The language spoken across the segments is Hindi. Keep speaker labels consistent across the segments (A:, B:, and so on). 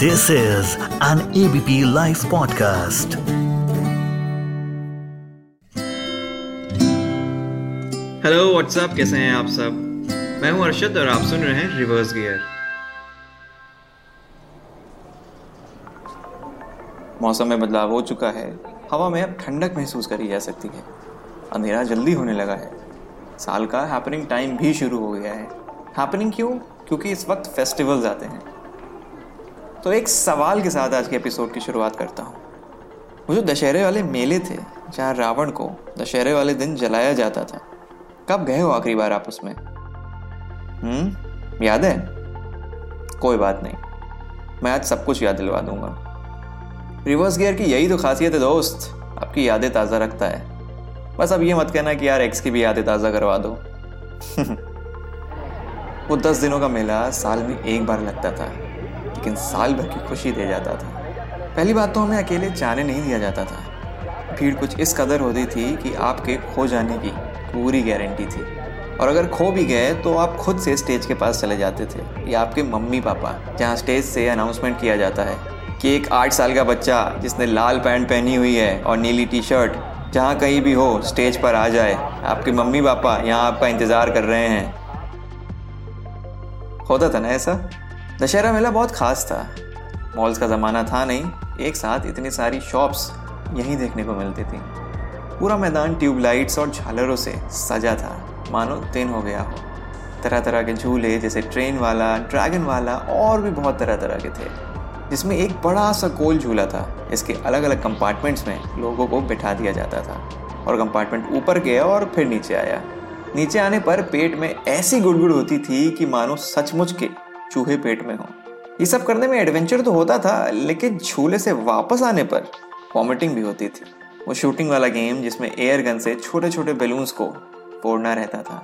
A: This is an ABP Life podcast.
B: Hello what's up कैसे हैं आप सब? मैं हूँ अर्शद और आप सुन रहे हैं रिवर्स गियर
C: मौसम में बदलाव हो चुका है। हवा में अब ठंडक महसूस करी जा सकती है। अंधेरा जल्दी होने लगा है। साल का हैपनिंग टाइम भी शुरू हो गया है। हैपनिंग क्यों? क्योंकि इस वक्त फेस्टिवल्स आते हैं। तो एक सवाल के साथ आज के एपिसोड की शुरुआत करता हूँ। वो जो दशहरे वाले मेले थे, जहाँ रावण को दशहरे वाले दिन जलाया जाता था, कब गए हो आखिरी बार आप उसमें? हम्म? याद है? कोई बात नहीं। मैं आज सब कुछ याद दिलवा दूँगा। रिवर्स गियर की यही तो खासियत है दोस्त, आपकी यादें ताज़ा रखता है। बस अब ये मत कहना कि यार एक्स की भी यादें ताज़ा करवा दो। वो दस दिनों का मेला साल में एक बार लगता था। लेकिन साल भर की खुशी दे जाता था। पहली बात तो हमें अकेले जाने नहीं दिया जाता था। भीड़ कुछ इस कदर होती थी कि आपके खो जाने की पूरी गारंटी थी। और अगर खो भी गए तो आप खुद से स्टेज के पास चले जाते थे, या आपके मम्मी पापा, जहाँ स्टेज से अनाउंसमेंट किया जाता है कि एक आठ साल का बच्चा, जिसने लाल पैंट पहनी हुई है और नीली टी शर्ट जहाँ कहीं भी हो, स्टेज पर आ जाए। आपके मम्मी पापा यहाँ आपका इंतज़ार कर रहे हैं। होता था ना ऐसा? दशहरा मेला बहुत खास था। मॉल्स का ज़माना था नहीं, एक साथ इतनी सारी शॉप्स यहीं देखने को मिलती थी। पूरा मैदान ट्यूबलाइट्स और झालरों से सजा था। मानो दिन हो गया हो। तरह तरह के झूले, जैसे ट्रेन वाला, ड्रैगन वाला, और भी बहुत तरह तरह के थे। जिसमें एक बड़ा सा गोल झूला था। इसके अलग अलग कंपार्टमेंट्स में लोगों को बिठा दिया जाता था। और कंपार्टमेंट ऊपर गया और फिर नीचे आया। नीचे आने पर पेट में ऐसी गुड़गुड़ होती थी कि मानो सचमुच के चूहे पेट में हो। ये सब करने में एडवेंचर तो होता था, लेकिन झूले से वापस आने पर वॉमिटिंग भी होती थी। वो शूटिंग वाला गेम जिसमें एयर गन से छोटे छोटे बैलून्स को फोड़ना रहता था।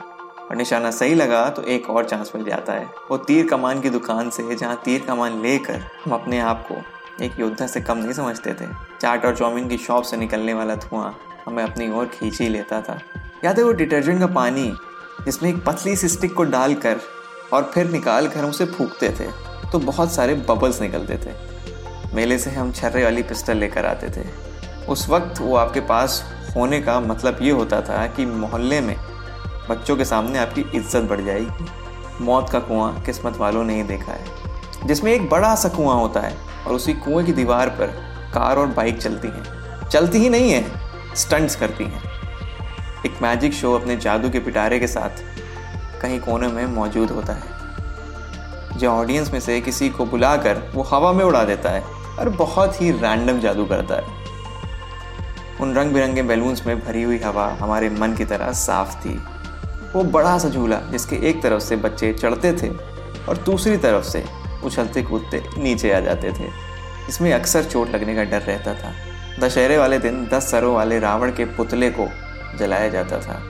C: और निशाना सही लगा तो एक और चांस मिल जाता है। वो तीर कमान की दुकान से जहाँ तीर कमान लेकर हम अपने आप को एक योद्धा से कम नहीं समझते थे। चाट और चाउमीन की शॉप से निकलने वाला धुआँ हमें अपनी ओर खींच ही लेता था। याद है वो डिटर्जेंट का पानी जिसमें एक पतली सी स्टिक को डालकर और फिर निकाल कर हम उसे फूकते थे तो बहुत सारे बबल्स निकलते थे। मेले से हम छर्रे वाली पिस्टल लेकर आते थे। उस वक्त वो आपके पास होने का मतलब ये होता था कि मोहल्ले में बच्चों के सामने आपकी इज़्ज़त बढ़ जाएगी। मौत का कुआँ किस्मत वालों ने ही देखा है, जिसमें एक बड़ा सा कुआँ होता है और उसी कुएँ की दीवार पर कार और बाइक चलती हैं। चलती ही नहीं है स्टंट्स करती हैं। एक मैजिक शो अपने जादू के पिटारे के साथ कहीं कोने में मौजूद होता है। जो ऑडियंस में से किसी को बुलाकर वो हवा में उड़ा देता है और बहुत ही रैंडम जादू करता है। उन रंग बिरंगे बैलून्स में भरी हुई हवा हमारे मन की तरह साफ़ थी। वो बड़ा सा झूला जिसके एक तरफ़ से बच्चे चढ़ते थे और दूसरी तरफ़ से उछलते कूदते नीचे आ जाते थे। इसमें अक्सर चोट लगने का डर रहता था। दशहरे वाले दिन दस सरों वाले रावण के पुतले को जलाया जाता था।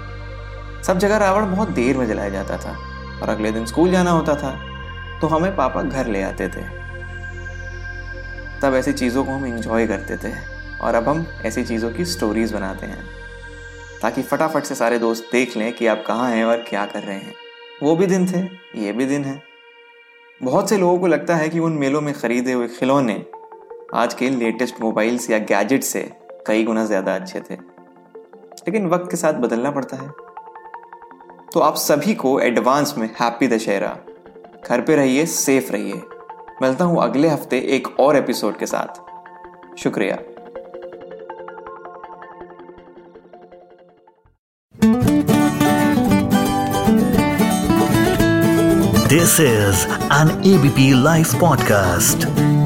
C: सब जगह रावण बहुत देर में जलाया जाता था और अगले दिन स्कूल जाना होता था तो हमें पापा घर ले आते थे। तब ऐसी चीज़ों को हम इंजॉय करते थे और अब हम ऐसी चीज़ों की स्टोरीज बनाते हैं, ताकि फटाफट से सारे दोस्त देख लें कि आप कहाँ हैं और क्या कर रहे हैं। वो भी दिन थे, ये भी दिन है। बहुत से लोगों को लगता है कि उन मेलों में खरीदे हुए खिलौने आज के लेटेस्ट मोबाइल्स या गैजेट से कई गुना ज़्यादा अच्छे थे। लेकिन वक्त के साथ बदलना पड़ता है। तो आप सभी को एडवांस में हैप्पी दशहरा। घर पे रहिए सेफ़ रहिए। मिलता हूँ अगले हफ़्ते एक और एपिसोड के साथ। शुक्रिया।
A: This is an ABP Life podcast.